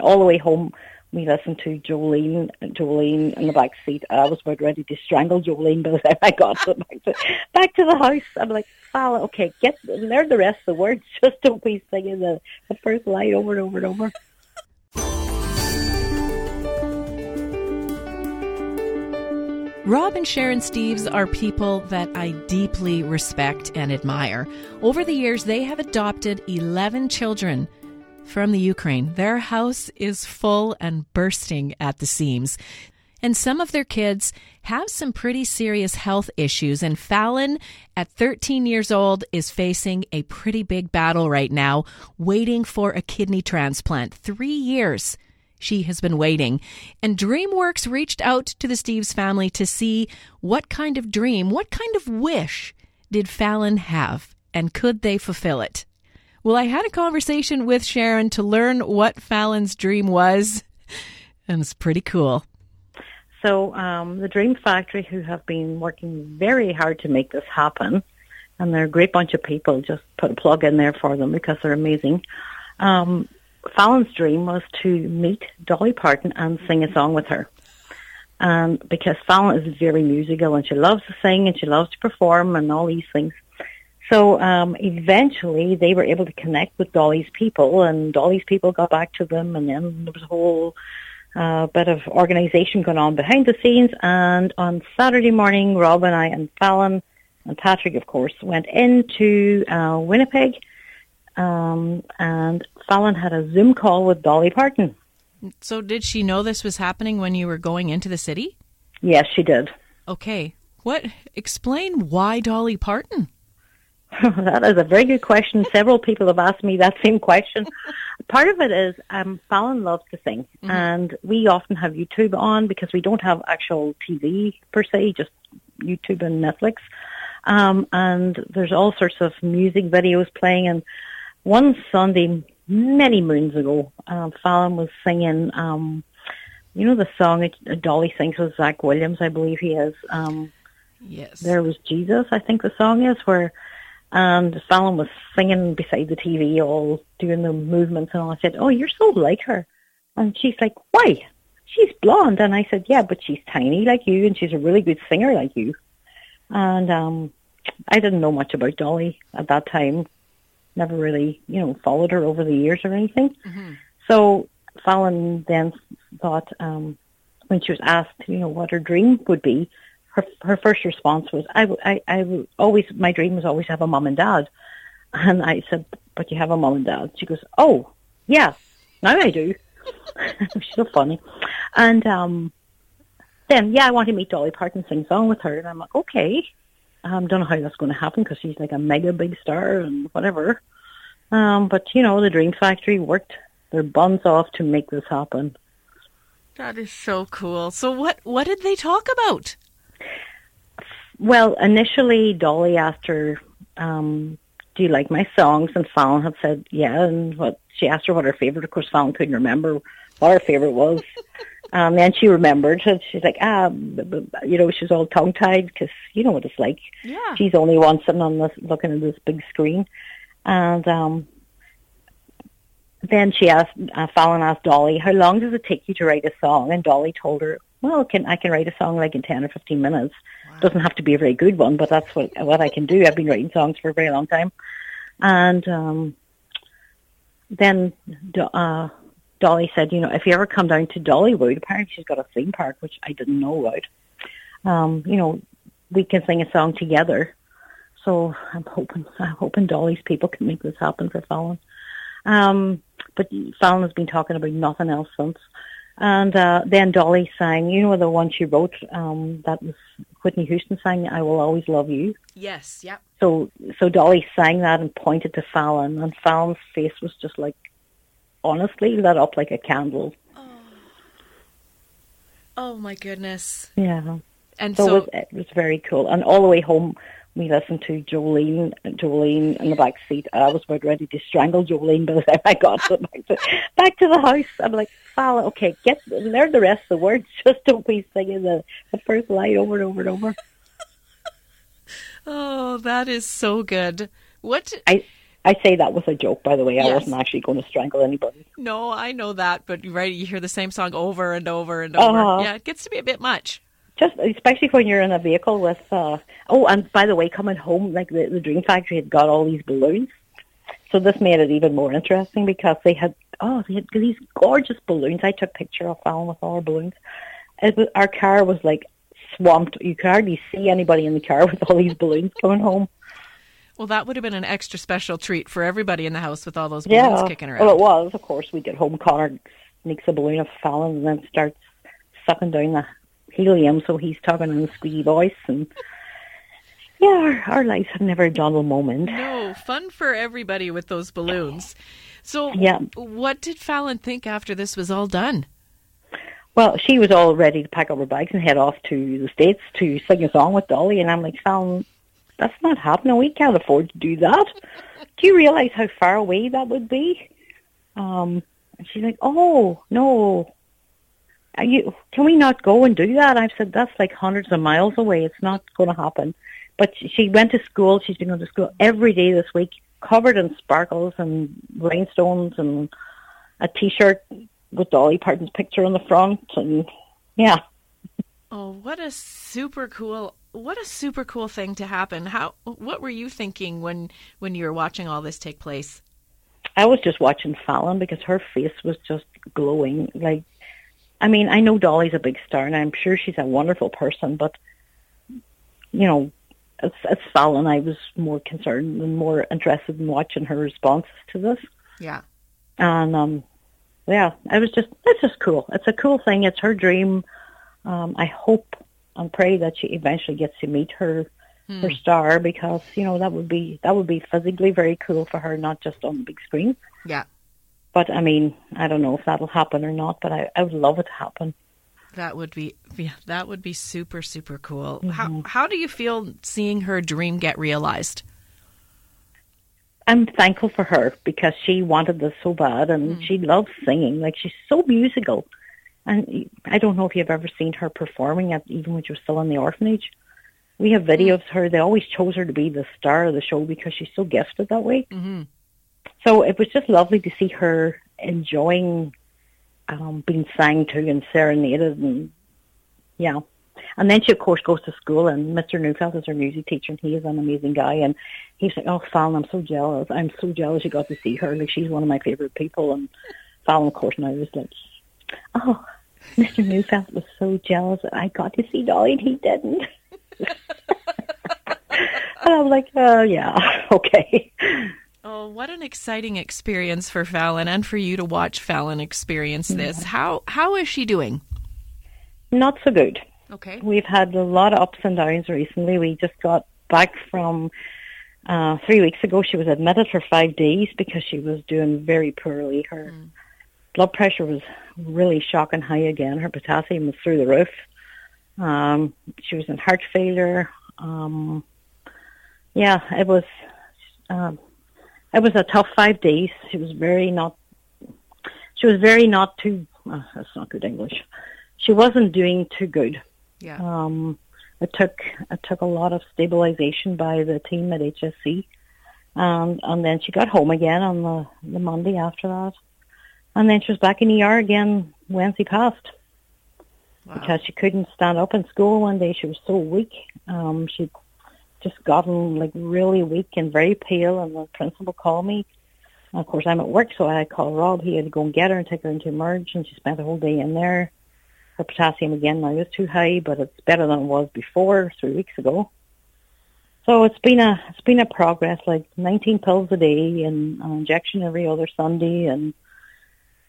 All the way home, we listened to Jolene, Jolene in the back seat. I was about ready to strangle Jolene by the time I got to, back, to, back to the house. I'm like, Fala, okay, get learn the rest of the words. Just don't be singing the, the first line over and over and over. Rob and Sharon Steeves are people that I deeply respect and admire. Over the years, they have adopted 11 children from the Ukraine. Their house is full and bursting at the seams. And some of their kids have some pretty serious health issues. And Fallon, at 13 years old, is facing a pretty big battle right now, waiting for a kidney transplant. Three years she has been waiting. And DreamWorks reached out to the Steeves family to see what kind of dream, what kind of wish did Fallon have, and could they fulfill it? Well, I had a conversation with Sharon to learn what Fallon's dream was, and it's pretty cool. So, um, the Dream Factory, who have been working very hard to make this happen, and they're a great bunch of people, just put a plug in there for them because they're amazing. Um, Fallon's dream was to meet Dolly Parton and sing a song with her. And because Fallon is very musical and she loves to sing and she loves to perform and all these things. So um, eventually they were able to connect with Dolly's people and Dolly's people got back to them and then there was a whole uh, bit of organization going on behind the scenes and on Saturday morning Rob and I and Fallon and Patrick of course went into uh, Winnipeg um, and Fallon had a Zoom call with Dolly Parton. So, did she know this was happening when you were going into the city? Yes, she did. Okay. What? Explain why Dolly Parton? that is a very good question. Several people have asked me that same question. Part of it is um, Fallon loves to sing, mm-hmm. and we often have YouTube on because we don't have actual TV per se, just YouTube and Netflix. Um, and there's all sorts of music videos playing, and one Sunday many moons ago, uh, Fallon was singing, um, you know, the song Dolly sings with Zach Williams, I believe he is. Um, yes. There was Jesus, I think the song is, where and Fallon was singing beside the TV, all doing the movements and all. I said, "Oh, you're so like her," and she's like, "Why?" She's blonde, and I said, "Yeah, but she's tiny like you, and she's a really good singer like you." And um, I didn't know much about Dolly at that time never really, you know, followed her over the years or anything. Mm-hmm. So Fallon then thought, um, when she was asked, you know, what her dream would be, her her first response was, I, I, I always, my dream was always to have a mom and dad. And I said, but you have a mom and dad. She goes, oh, yeah, now I do. She's so funny. And um, then, yeah, I want to meet Dolly Parton, sing song with her. And I'm like, okay. Um, don't know how that's going to happen because she's like a mega big star and whatever. Um, but you know, the Dream Factory worked their buns off to make this happen. That is so cool. So what what did they talk about? Well, initially Dolly asked her, um, "Do you like my songs?" And Fallon had said, "Yeah." And what she asked her what her favorite. Of course, Fallon couldn't remember what her favorite was. Um, then she remembered. So she's like, ah, you know, she's all tongue tied because you know what it's like. Yeah. She's only one sitting on this, looking at this big screen, and um, then she asked, uh, Fallon asked Dolly, how long does it take you to write a song? And Dolly told her, well, can I can write a song like in ten or fifteen minutes. Wow. Doesn't have to be a very good one, but that's what what I can do. I've been writing songs for a very long time, and um, then uh, Dolly said, you know, if you ever come down to Dollywood, apparently she's got a theme park, which I didn't know about. Um, you know, we can sing a song together. So I'm hoping, I'm hoping Dolly's people can make this happen for Fallon. Um, but Fallon has been talking about nothing else since. And uh, then Dolly sang, you know, the one she wrote um, that was Whitney Houston sang, "I Will Always Love You." Yes, yep. So, so Dolly sang that and pointed to Fallon, and Fallon's face was just like honestly lit up like a candle. Oh, oh my goodness. Yeah. And so, so it, was, it was very cool. And all the way home, we listened to Jolene, Jolene in the back seat. I was about ready to strangle Jolene by the time I got to, back, to, back to the house. I'm like, Fala, okay, get learn the rest of the words. Just don't be singing the, the first line over and over and over. oh, that is so good. What I I say that was a joke, by the way. I wasn't actually going to strangle anybody. No, I know that, but right, you hear the same song over and over and over. Uh-huh. Yeah, it gets to be a bit much. Just especially when you're in a vehicle with. uh Oh, and by the way, coming home, like the, the Dream Factory had got all these balloons, so this made it even more interesting because they had oh they had these gorgeous balloons. I took a picture of Fallon with all our balloons. It was, our car was like swamped. You could hardly see anybody in the car with all these balloons coming home. Well, that would have been an extra special treat for everybody in the house with all those balloons Yeah. kicking around. Well, it was. Of course, we get home. Connor sneaks a balloon of Fallon and then starts sucking down the helium, so he's talking in a squeaky voice. And yeah, our, our lives have never a dull moment. No, fun for everybody with those balloons. So, Yeah. what did Fallon think after this was all done? Well, she was all ready to pack up her bags and head off to the States to sing a song with Dolly. And I'm like, Fallon, that's not happening. We can't afford to do that. Do you realize how far away that would be? Um, and she's like, oh, no. Are you, can we not go and do that? I've said, that's like hundreds of miles away. It's not going to happen. But she- she went to school. She's been going to school every day this week, covered in sparkles and rhinestones and a T-shirt with Dolly Parton's picture on the front. And yeah, Oh, what a super cool what a super cool thing to happen. How what were you thinking when when you were watching all this take place? I was just watching Fallon because her face was just glowing. Like, I mean, I know Dolly's a big star, and I'm sure she's a wonderful person, but you know, as, it's Fallon. I was more concerned and more interested in watching her responses to this. Yeah. And um, yeah, it was just it's just cool. It's a cool thing. It's her dream. Um, I hope and pray that she eventually gets to meet her her star because you know that would be that would be physically very cool for her, not just on the big screen. Yeah. But I mean, I don't know if that'll happen or not. But I, I would love it to happen. That would be yeah, that would be super super cool. Mm-hmm. How how do you feel seeing her dream get realized? I'm thankful for her because she wanted this so bad and mm-hmm. she loves singing. Like she's so musical. And I don't know if you've ever seen her performing at even when she was still in the orphanage. We have mm-hmm. videos of her. They always chose her to be the star of the show because she's so gifted that way. Mm-hmm. So it was just lovely to see her enjoying um, being sang to and serenaded and yeah. And then she of course goes to school and Mr. Neufeld is her music teacher and he is an amazing guy and he's like, Oh Fallon, I'm so jealous. I'm so jealous you got to see her. Like she's one of my favourite people and Fallon of course now was like Oh, Mr. Neufeld was so jealous that I got to see Dolly and he didn't. and I'm like, Oh yeah, okay. Oh, what an exciting experience for Fallon and for you to watch Fallon experience this. How how is she doing? Not so good. Okay. We've had a lot of ups and downs recently. We just got back from uh, three weeks ago. She was admitted for five days because she was doing very poorly. Her blood pressure was really shocking high again. Her potassium was through the roof. Um, she was in heart failure. Um, yeah, it was. Um, it was a tough five days. She was very not. She was very not too. Uh, that's not good English. She wasn't doing too good. Yeah. Um, it took it took a lot of stabilization by the team at HSC, um, and then she got home again on the the Monday after that, and then she was back in ER again Wednesday past Wow. because she couldn't stand up in school one day. She was so weak. Um, she'd just gotten like really weak and very pale, and the principal called me. And of course, I'm at work, so I called Rob. He had to go and get her and take her into Emerge, and she spent the whole day in there. Her potassium again now is too high, but it's better than it was before three weeks ago. So it's been a it's been a progress, like 19 pills a day and an injection every other Sunday, and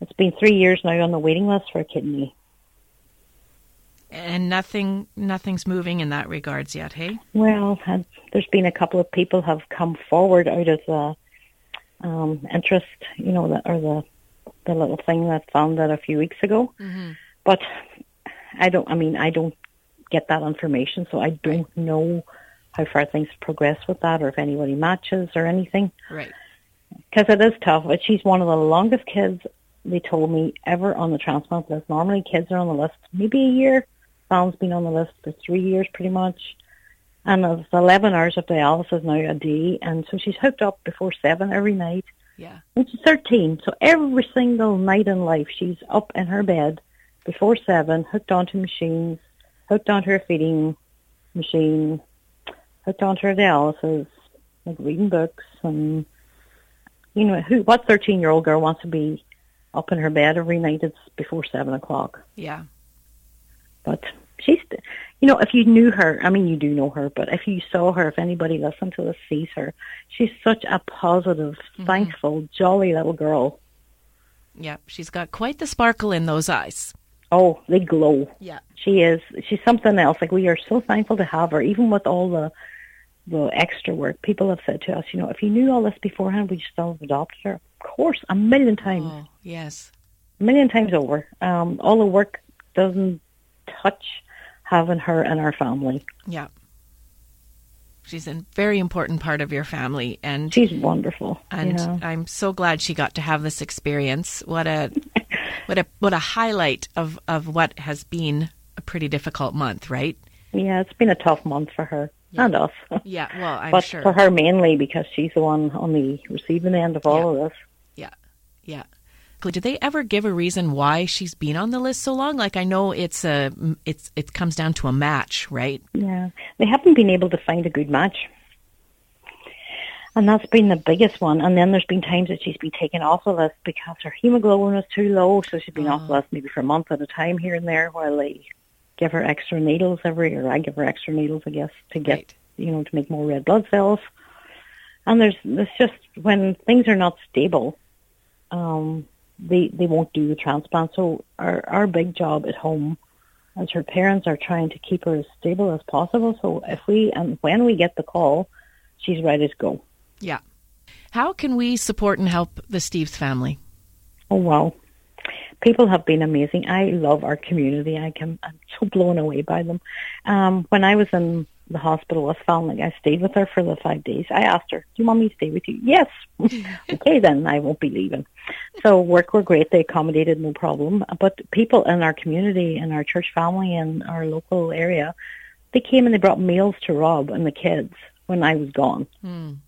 it's been three years now on the waiting list for a kidney. And nothing nothing's moving in that regards yet, hey? Well, there's been a couple of people have come forward out of the um, interest, you know, the, or the the little thing that found that a few weeks ago. Mm-hmm. But I don't. I mean, I don't get that information, so I don't know how far things progress with that, or if anybody matches or anything. Right. Because it is tough. But she's one of the longest kids they told me ever on the transplant list. Normally, kids are on the list maybe a year. Fallon's been on the list for three years, pretty much. And it's 11 hours of dialysis now a day. And so she's hooked up before 7 every night. Yeah. And she's 13. So every single night in life, she's up in her bed before 7, hooked onto machines, hooked onto her feeding machine, hooked onto her dialysis, like reading books. And, you know, who what 13-year-old girl wants to be up in her bed every night? It's before 7 o'clock. Yeah. But she's, you know, if you knew her, I mean, you do know her, but if you saw her, if anybody listened to this sees her, she's such a positive, thankful, jolly little girl. Yeah. She's got quite the sparkle in those eyes. Oh, they glow. Yeah. She is. She's something else. Like we are so thankful to have her, even with all the the extra work. People have said to us, you know, if you knew all this beforehand, would you still have adopted her? Of course, a million times, Oh, yes. a million times over. Um, all the work doesn't touch having her in our family. Yeah. She's a very important part of your family and She's wonderful. and you know. I'm so glad she got to have this experience. What a what a what a highlight of of what has been a pretty difficult month, right? Yeah, it's been a tough month for her and us. Yeah, well, I'm but sure. for her mainly because she's the one on the receiving end of all of this. Yeah. Yeah. Did they ever give a reason why she's been on the list so long? Like I know it's a it's it comes down to a match, right? Yeah, they haven't been able to find a good match. And that's been the biggest one. And then there's been times that she's been taken off the list because her hemoglobin was too low, so she's been off the list maybe for a month at a time here and there while they give her extra needles every, or I give her extra needles, I guess, to get, Right. you know, to make more red blood cells. And there's, there's just, when things are not stable, um, they, they won't do the transplant. So our, our big job at home as her parents are trying to keep her as stable as possible. So if we, and when we get the call, she's ready to go. Yeah. How can we support and help the Steeves family? Oh wow. People have been amazing. I love our community. I can I'm so blown away by them. Um when I was in the hospital with Fallon, I stayed with her for the five days. I asked her, Do you want me to stay with you? Yes. okay then, I won't be leaving. So work were great, they accommodated no problem. But people in our community and our church family in our local area, they came and they brought meals to Rob and the kids when I was gone.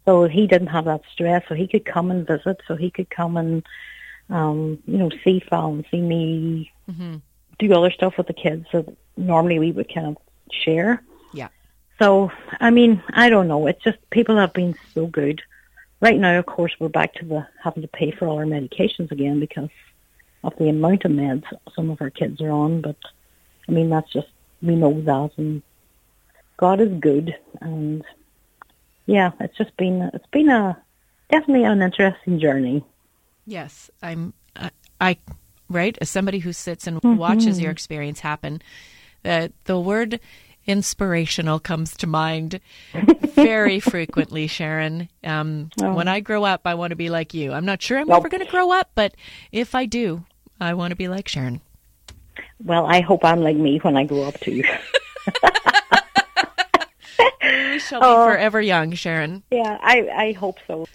So he didn't have that stress, so he could come and visit, so he could come and um, you know, see Fallon, see me, do other stuff with the kids that normally we would kind of share. So, I mean, I don't know. It's just people have been so good. Right now, of course, we're back to the having to pay for all our medications again because of the amount of meds some of our kids are on. But I mean, that's just we know that, and God is good, and yeah, it's just been it's been a definitely an interesting journey. Yes, I'm. I, I right as somebody who sits and Mm-hmm. watches your experience happen. The the word inspirational comes to mind very frequently, Sharon. Um, Oh. When I grow up, I want to be like you. I'm not sure I'm ever going to grow up, but if I do, I want to be like Sharon. Well, I hope I'm like me when I grow up too. We shall be Oh. forever young, Sharon. yeah, I I hope so.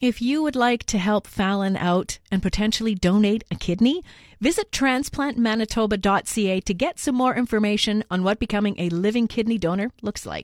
If you would like to help Fallon out and potentially donate a kidney, visit transplantmanitoba.ca to get some more information on what becoming a living kidney donor looks like.